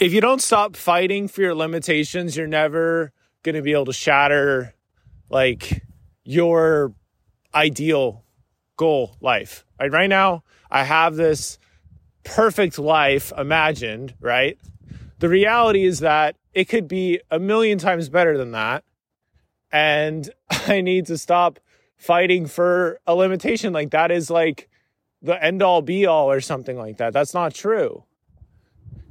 if you don't stop fighting for your limitations, you're never going to be able to shatter like your ideal goal life. Right? right now, I have this perfect life imagined, right? The reality is that it could be a million times better than that. And I need to stop fighting for a limitation. Like that is like the end all be all or something like that. That's not true.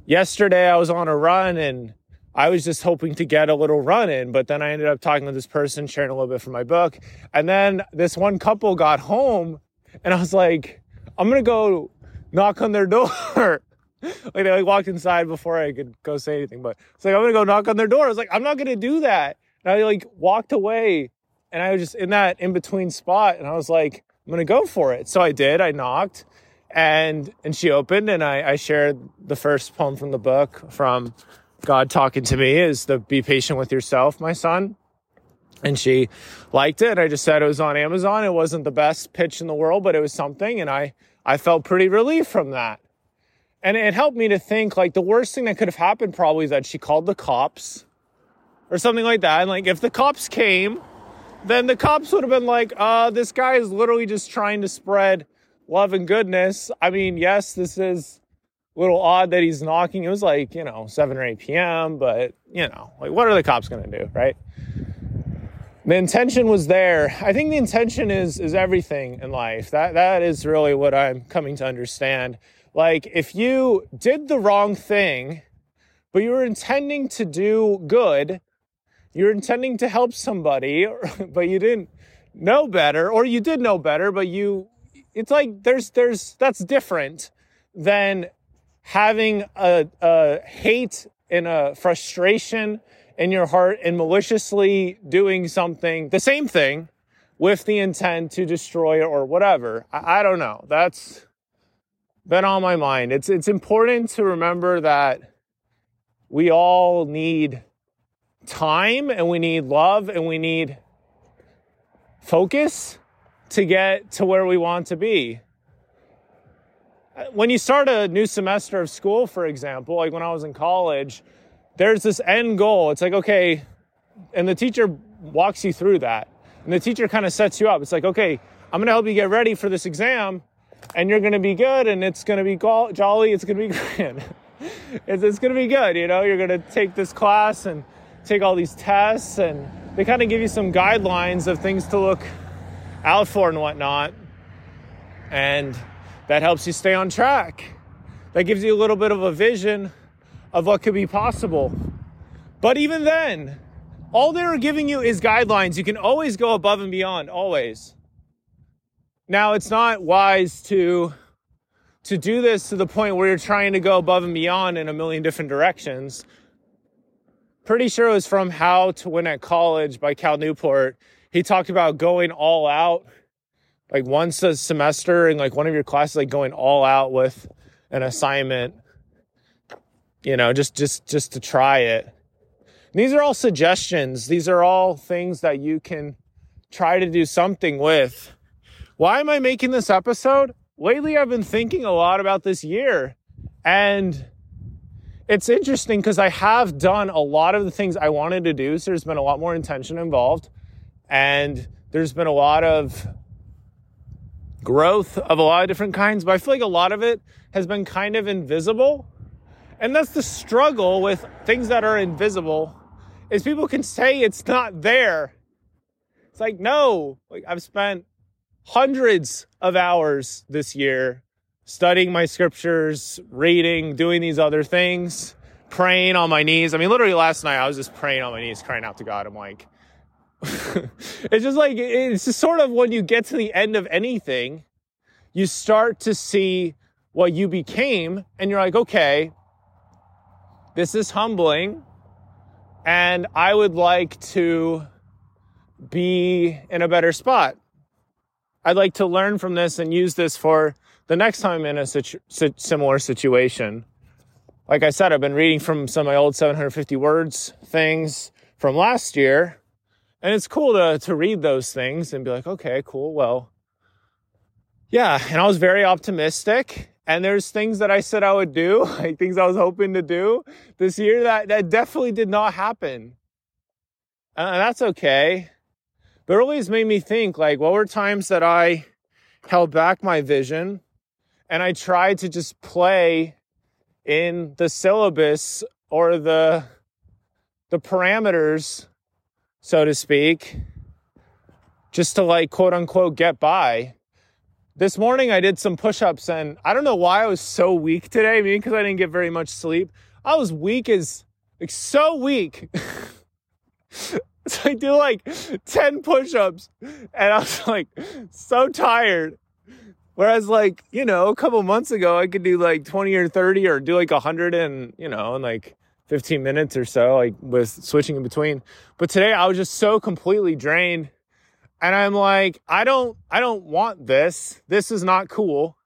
Yesterday I was on a run and I was just hoping to get a little run in, but then I ended up talking to this person, sharing a little bit from my book. And then this one couple got home and I was like, I'm to go knock on their door. like they like walked inside before I could go say anything, but it's like, I'm to go knock on their door. I was like, I'm not to do that. And I like walked away and I was just in that in between spot and I was like, I'm to go for it. So I did. I knocked and and she opened and I, I shared the first poem from the book from God talking to me is the be patient with yourself, my son. And she liked it. I just said it was on Amazon. It wasn't the best pitch in the world, but it was something. And I, I felt pretty relieved from that. And it helped me to think like the worst thing that could have happened probably is that she called the cops or something like that. And like if the cops came, then the cops would have been like, uh, this guy is literally just trying to spread love and goodness. I mean, yes, this is a little odd that he's knocking. It was like, you know, 7 or 8 p.m., but, you know, like, what are the cops going to do, right? The intention was there. I think the intention is is everything in life. That that is really what I'm coming to understand. Like if you did the wrong thing, but you were intending to do good, you're intending to help somebody, but you didn't know better, or you did know better, but you it's like there's there's that's different than having a, a hate and a frustration in your heart and maliciously doing something the same thing with the intent to destroy or whatever. I, I don't know. That's been on my mind. It's it's important to remember that we all need time and we need love and we need focus to get to where we want to be. When you start a new semester of school, for example, like when I was in college, there's this end goal. It's like, okay, and the teacher walks you through that. And the teacher kind of sets you up. It's like, okay, I'm going to help you get ready for this exam, and you're going to be good, and it's going to be jolly, it's going to be grand. it's, it's going to be good, you know? You're going to take this class and take all these tests, and they kind of give you some guidelines of things to look out for and whatnot. And that helps you stay on track. That gives you a little bit of a vision of what could be possible. But even then, all they're giving you is guidelines. You can always go above and beyond, always. Now, it's not wise to to do this to the point where you're trying to go above and beyond in a million different directions. Pretty sure it was from How to Win at College by Cal Newport he talked about going all out like once a semester in like one of your classes like going all out with an assignment you know just just just to try it. And these are all suggestions. These are all things that you can try to do something with. Why am i making this episode? Lately i've been thinking a lot about this year and it's interesting because i have done a lot of the things i wanted to do so there's been a lot more intention involved and there's been a lot of growth of a lot of different kinds, but I feel like a lot of it has been kind of invisible. And that's the struggle with things that are invisible is people can say it's not there. It's like, no, like I've spent hundreds of hours this year studying my scriptures, reading, doing these other things, praying on my knees. I mean, literally last night I was just praying on my knees, crying out to God. I'm like, it's just like it's just sort of when you get to the end of anything, you start to see what you became, and you're like, okay, this is humbling, and I would like to be in a better spot. I'd like to learn from this and use this for the next time I'm in a situ- similar situation. Like I said, I've been reading from some of my old 750 words things from last year and it's cool to, to read those things and be like, okay, cool. Well, yeah. And I was very optimistic. And there's things that I said I would do, like things I was hoping to do this year that, that definitely did not happen. Uh, and that's okay. But it always made me think like, what were times that I held back my vision and I tried to just play in the syllabus or the the parameters, so to speak, just to like quote unquote get by. This morning I did some push-ups and I don't know why I was so weak today, maybe because I didn't get very much sleep. I was weak as like so weak. so I do like 10 push-ups and I was like so tired. Whereas like, you know, a couple months ago I could do like 20 or 30 or do like 100 and, you know, and like 15 minutes or so, like with switching in between. But today I was just so completely drained. And I'm like, I don't, I don't want this. This is not cool.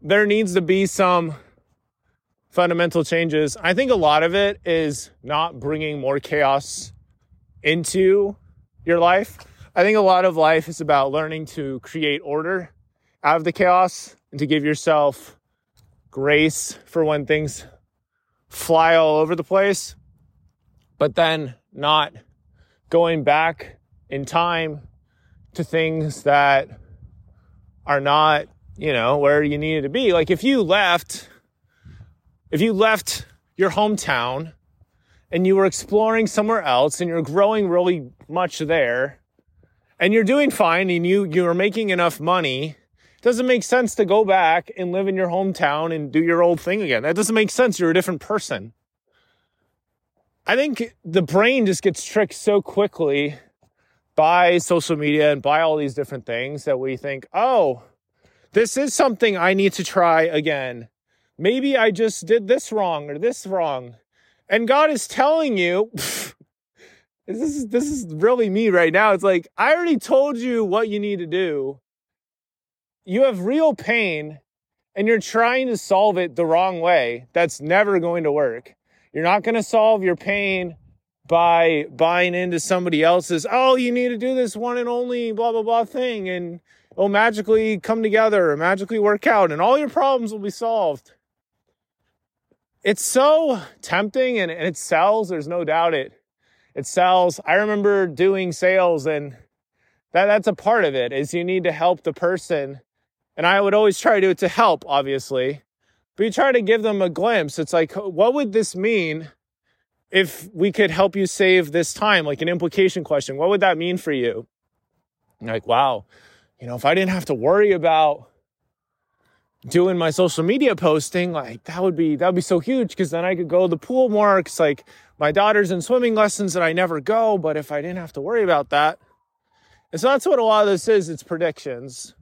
There needs to be some fundamental changes. I think a lot of it is not bringing more chaos into your life. I think a lot of life is about learning to create order out of the chaos and to give yourself grace for when things fly all over the place, but then not going back in time to things that are not, you know, where you needed to be. Like if you left, if you left your hometown and you were exploring somewhere else and you're growing really much there and you're doing fine and you you're making enough money doesn't make sense to go back and live in your hometown and do your old thing again. That doesn't make sense. You're a different person. I think the brain just gets tricked so quickly by social media and by all these different things that we think oh this is something i need to try again. Maybe i just did this wrong or this wrong. And god is telling you this is this is really me right now. It's like I already told you what you need to do. You have real pain and you're trying to solve it the wrong way. That's never going to work. You're not going to solve your pain by buying into somebody else's, oh, you need to do this one and only blah blah blah thing and it'll magically come together or magically work out and all your problems will be solved. It's so tempting and, and it sells, there's no doubt it it sells. I remember doing sales and that that's a part of it is you need to help the person. And I would always try to do it to help, obviously. But you try to give them a glimpse. It's like, what would this mean if we could help you save this time? Like an implication question. What would that mean for you? Like, wow, you know, if I didn't have to worry about doing my social media posting, like that would be that would be so huge because then I could go to the pool more. Cause like my daughter's in swimming lessons and I never go, but if I didn't have to worry about that. And so that's what a lot of this is. It's predictions.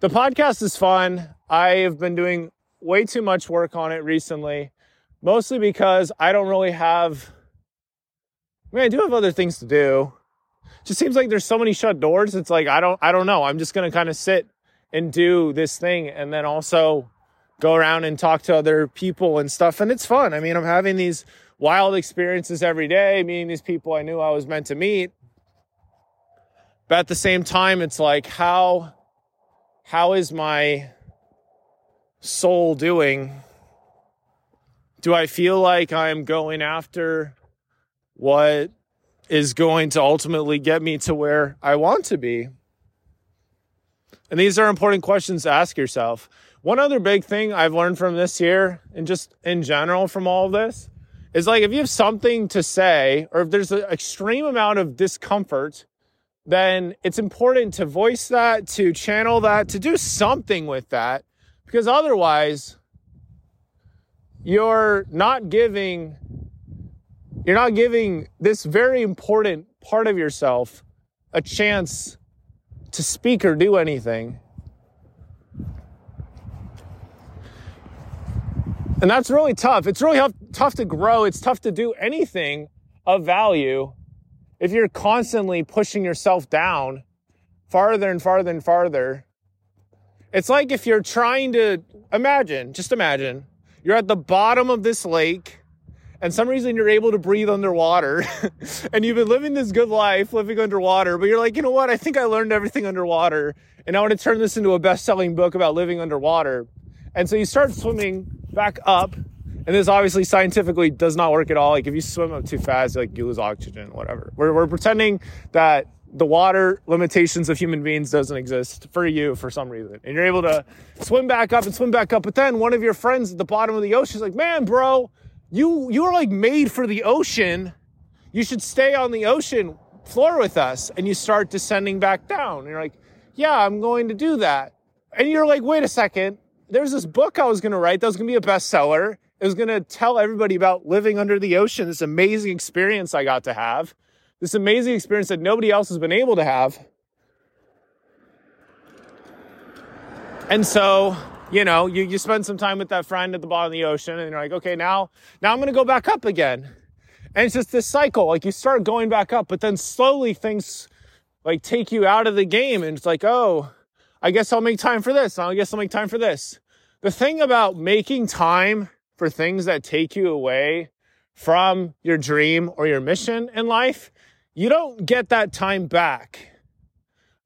The podcast is fun. I have been doing way too much work on it recently, mostly because I don't really have I mean I do have other things to do. It just seems like there's so many shut doors. It's like I don't I don't know. I'm just gonna kind of sit and do this thing and then also go around and talk to other people and stuff. And it's fun. I mean, I'm having these wild experiences every day, meeting these people I knew I was meant to meet. But at the same time, it's like, how, how is my soul doing? Do I feel like I'm going after what is going to ultimately get me to where I want to be? And these are important questions to ask yourself. One other big thing I've learned from this year and just in general from all of this is like if you have something to say or if there's an extreme amount of discomfort, then it's important to voice that, to channel that, to do something with that because otherwise you're not giving you're not giving this very important part of yourself a chance to speak or do anything. And that's really tough. It's really tough to grow. It's tough to do anything of value if you're constantly pushing yourself down farther and farther and farther. It's like if you're trying to imagine, just imagine, you're at the bottom of this lake and some reason you're able to breathe underwater and you've been living this good life living underwater but you're like you know what i think i learned everything underwater and i want to turn this into a best-selling book about living underwater and so you start swimming back up and this obviously scientifically does not work at all like if you swim up too fast like you lose oxygen whatever we're, we're pretending that the water limitations of human beings doesn't exist for you for some reason and you're able to swim back up and swim back up but then one of your friends at the bottom of the ocean is like man bro you you are like made for the ocean. You should stay on the ocean floor with us. And you start descending back down. And you're like, yeah, I'm going to do that. And you're like, wait a second. There's this book I was going to write that was going to be a bestseller. It was going to tell everybody about living under the ocean, this amazing experience I got to have, this amazing experience that nobody else has been able to have. And so you know, you, you spend some time with that friend at the bottom of the ocean and you're like, okay, now, now I'm going to go back up again. And it's just this cycle. Like you start going back up, but then slowly things like take you out of the game. And it's like, oh, I guess I'll make time for this. I guess I'll make time for this. The thing about making time for things that take you away from your dream or your mission in life, you don't get that time back.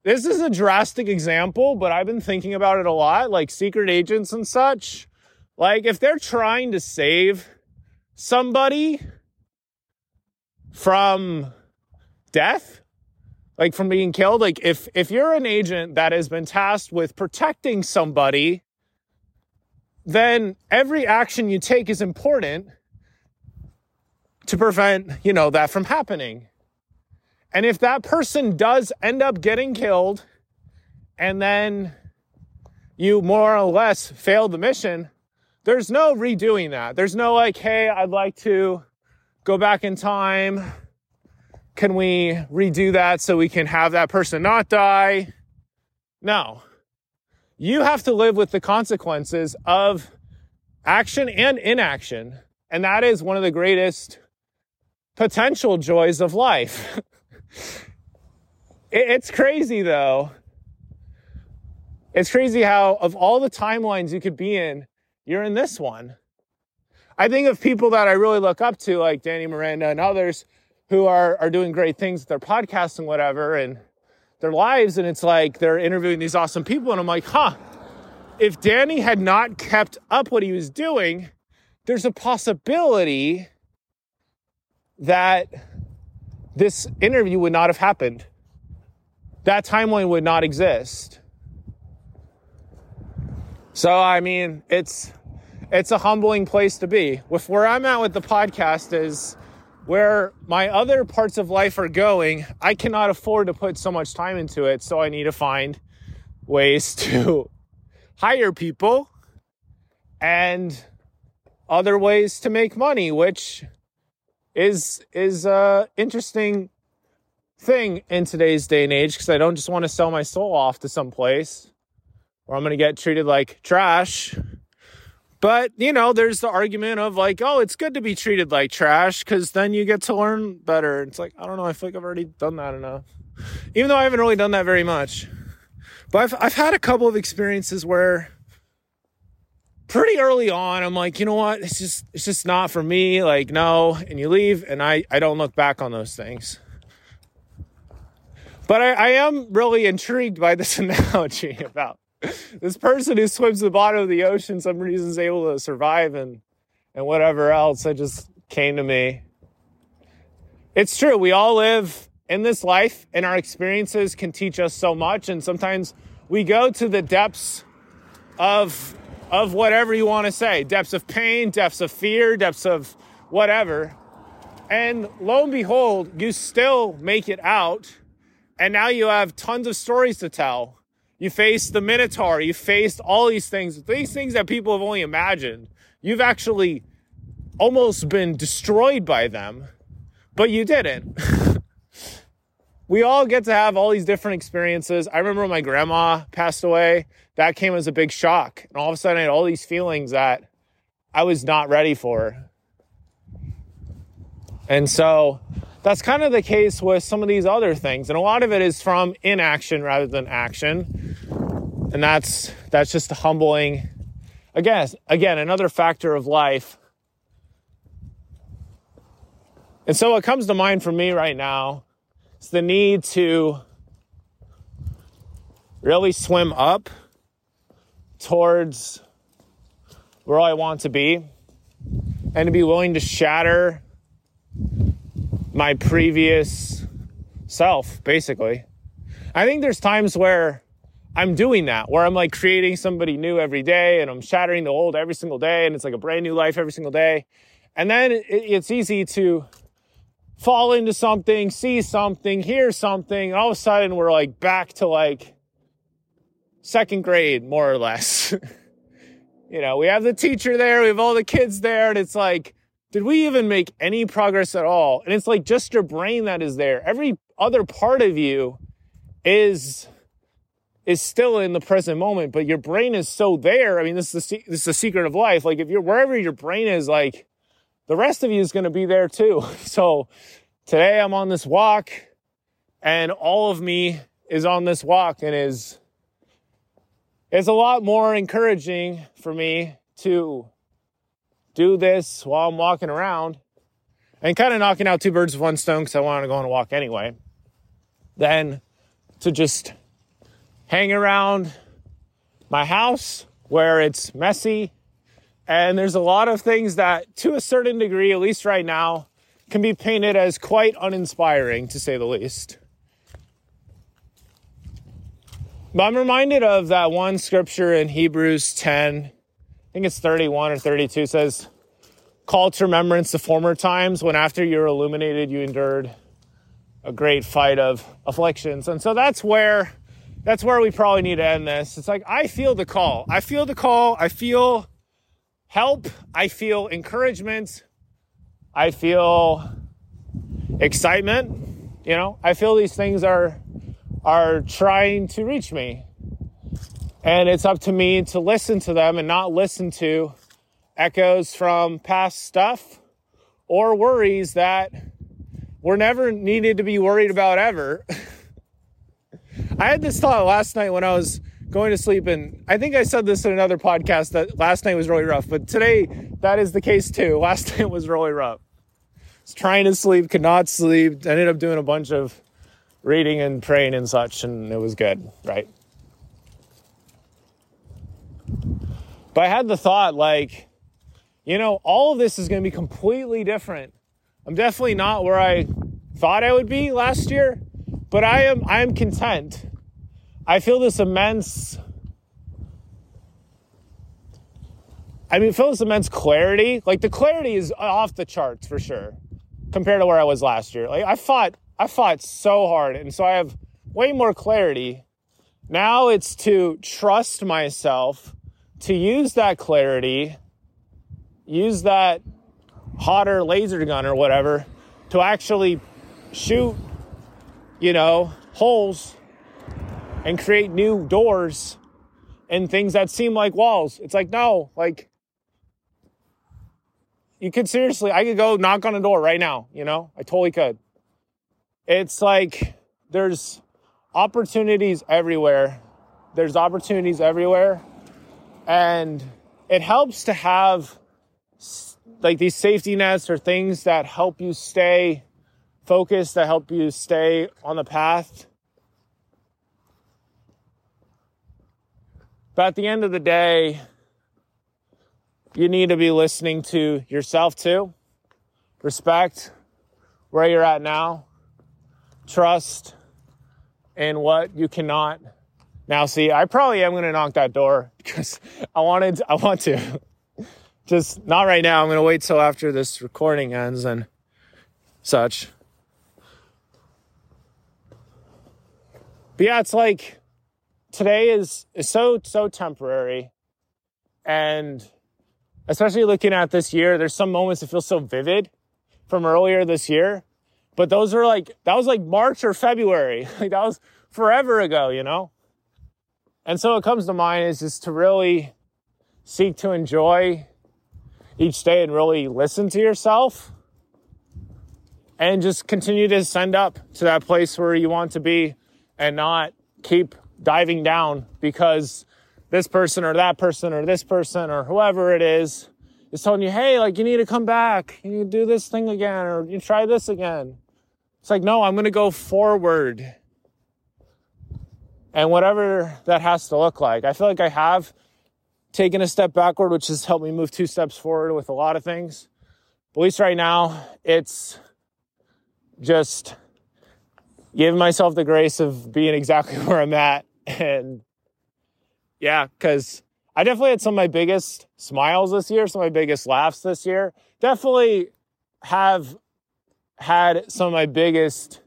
This is a drastic example, but I've been thinking about it a lot, like secret agents and such. Like if they're trying to save somebody from death, like from being killed, like if if you're an agent that has been tasked with protecting somebody, then every action you take is important to prevent, you know, that from happening. And if that person does end up getting killed and then you more or less fail the mission, there's no redoing that. There's no like, hey, I'd like to go back in time. Can we redo that so we can have that person not die? No. You have to live with the consequences of action and inaction. And that is one of the greatest potential joys of life. It's crazy though. It's crazy how, of all the timelines you could be in, you're in this one. I think of people that I really look up to, like Danny Miranda and others, who are, are doing great things with their podcasts and whatever, and their lives. And it's like they're interviewing these awesome people. And I'm like, huh, if Danny had not kept up what he was doing, there's a possibility that this interview would not have happened. That timeline would not exist. So, I mean, it's, it's a humbling place to be. With where I'm at with the podcast is where my other parts of life are going, I cannot afford to put so much time into it. So I need to find ways to hire people and other ways to make money, which is is a interesting thing in today's day and age because I don't just want to sell my soul off to some place where I'm going to get treated like trash. But, you know, there's the argument of like, oh, it's good to be treated like trash because then you get to learn better. It's like, I don't know. I feel like I've already done that enough. Even though I haven't really done that very much. But I've, I've had a couple of experiences where pretty early on, I'm like, you know what? It's just, it's just not for me. Like, no. And you leave and I, I don't look back on those things. But I, I am really intrigued by this analogy about this person who swims the bottom of the ocean, some reason is able to survive and, and whatever else. It just came to me. It's true. We all live in this life and our experiences can teach us so much. And sometimes we go to the depths of of whatever you want to say depths of pain, depths of fear, depths of whatever. And lo and behold, you still make it out. And now you have tons of stories to tell. You faced the Minotaur, you faced all these things, these things that people have only imagined. You've actually almost been destroyed by them, but you didn't. we all get to have all these different experiences. I remember when my grandma passed away, that came as a big shock. And all of a sudden, I had all these feelings that I was not ready for. And so that's kind of the case with some of these other things. And a lot of it is from inaction rather than action. And that's that's just humbling again again another factor of life And so what comes to mind for me right now is the need to really swim up towards where I want to be and to be willing to shatter my previous self, basically. I think there's times where I'm doing that, where I'm like creating somebody new every day and I'm shattering the old every single day and it's like a brand new life every single day. And then it's easy to fall into something, see something, hear something, all of a sudden we're like back to like second grade, more or less. you know, we have the teacher there, we have all the kids there, and it's like, did we even make any progress at all? And it's like just your brain that is there. Every other part of you is is still in the present moment, but your brain is so there. I mean, this is the this is the secret of life. Like if you're wherever your brain is, like the rest of you is going to be there too. So today I'm on this walk, and all of me is on this walk and is it's a lot more encouraging for me to do this while I'm walking around and kind of knocking out two birds with one stone because I want to go on a walk anyway, than to just hang around my house where it's messy. And there's a lot of things that, to a certain degree, at least right now, can be painted as quite uninspiring, to say the least. But I'm reminded of that one scripture in Hebrews 10, I think it's 31 or 32, says, Call to remembrance the former times when after you're illuminated, you endured a great fight of afflictions. And so that's where that's where we probably need to end this. It's like I feel the call. I feel the call. I feel help. I feel encouragement. I feel excitement. You know, I feel these things are are trying to reach me. And it's up to me to listen to them and not listen to echoes from past stuff or worries that were never needed to be worried about ever. I had this thought last night when I was going to sleep, and I think I said this in another podcast that last night was really rough, but today that is the case too. Last night was really rough. I was trying to sleep, could not sleep, ended up doing a bunch of reading and praying and such, and it was good, right? But I had the thought, like, you know, all of this is going to be completely different. I'm definitely not where I thought I would be last year, but I am I am content. I feel this immense I mean, feel this immense clarity. Like the clarity is off the charts for sure compared to where I was last year. Like I fought I fought so hard. And so I have way more clarity. Now it's to trust myself to use that clarity, use that hotter laser gun or whatever to actually shoot, you know, holes and create new doors and things that seem like walls. It's like, no, like, you could seriously, I could go knock on a door right now, you know? I totally could. It's like there's opportunities everywhere. There's opportunities everywhere. And it helps to have like these safety nets or things that help you stay focused, that help you stay on the path. But at the end of the day, you need to be listening to yourself too. Respect where you're at now trust in what you cannot. Now, see, I probably am going to knock that door because I wanted, I want to. Just not right now. I'm going to wait till after this recording ends and such. But yeah, it's like today is, is so, so temporary. And especially looking at this year, there's some moments that feel so vivid from earlier this year but those are like, that was like March or February. Like that was forever ago, you know? And so it comes to mind is just to really seek to enjoy each day and really listen to yourself and just continue to send up to that place where you want to be and not keep diving down because this person or that person or this person or whoever it is is telling you, hey, like you need to come back, you need to do this thing again, or you try this again. It's like, no, I'm going to go forward. And whatever that has to look like. I feel like I have taken a step backward, which has helped me move two steps forward with a lot of things. But at least right now, it's just giving myself the grace of being exactly where I'm at. And yeah, because I definitely had some of my biggest smiles this year, some of my biggest laughs this year. Definitely have had some of my biggest,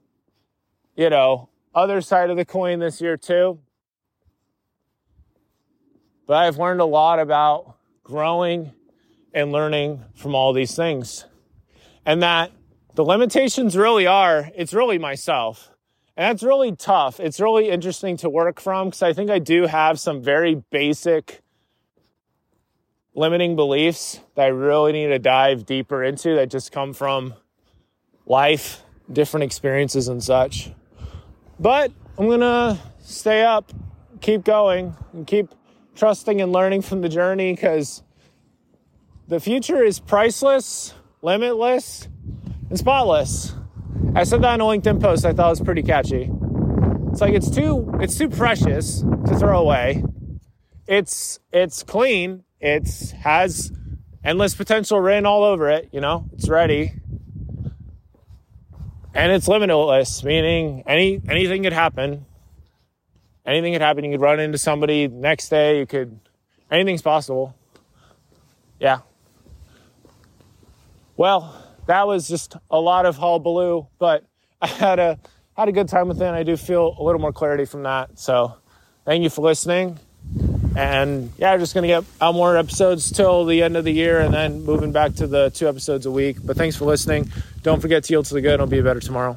you know, other side of the coin this year too. But I've learned a lot about growing and learning from all these things. And that the limitations really are, it's really myself. And that's really tough. It's really interesting to work from because I think I do have some very basic limiting beliefs that I really need to dive deeper into that just come from life, different experiences, and such. But I'm going to stay up, keep going, and keep trusting and learning from the journey because the future is priceless, limitless, and spotless. I said that in a LinkedIn post I thought it was pretty catchy. It's like it's too it's too precious to throw away. It's it's clean. It's has endless potential written all over it, you know? It's ready. And it's limitless, meaning any anything could happen. Anything could happen. You could run into somebody next day, you could anything's possible. Yeah. Well, that was just a lot of hullabaloo, but I had a had a good time with it and I do feel a little more clarity from that. So thank you for listening. And yeah, I'm just gonna get out more episodes till the end of the year and then moving back to the two episodes a week. But thanks for listening. Don't forget to yield to the good I'll be better tomorrow.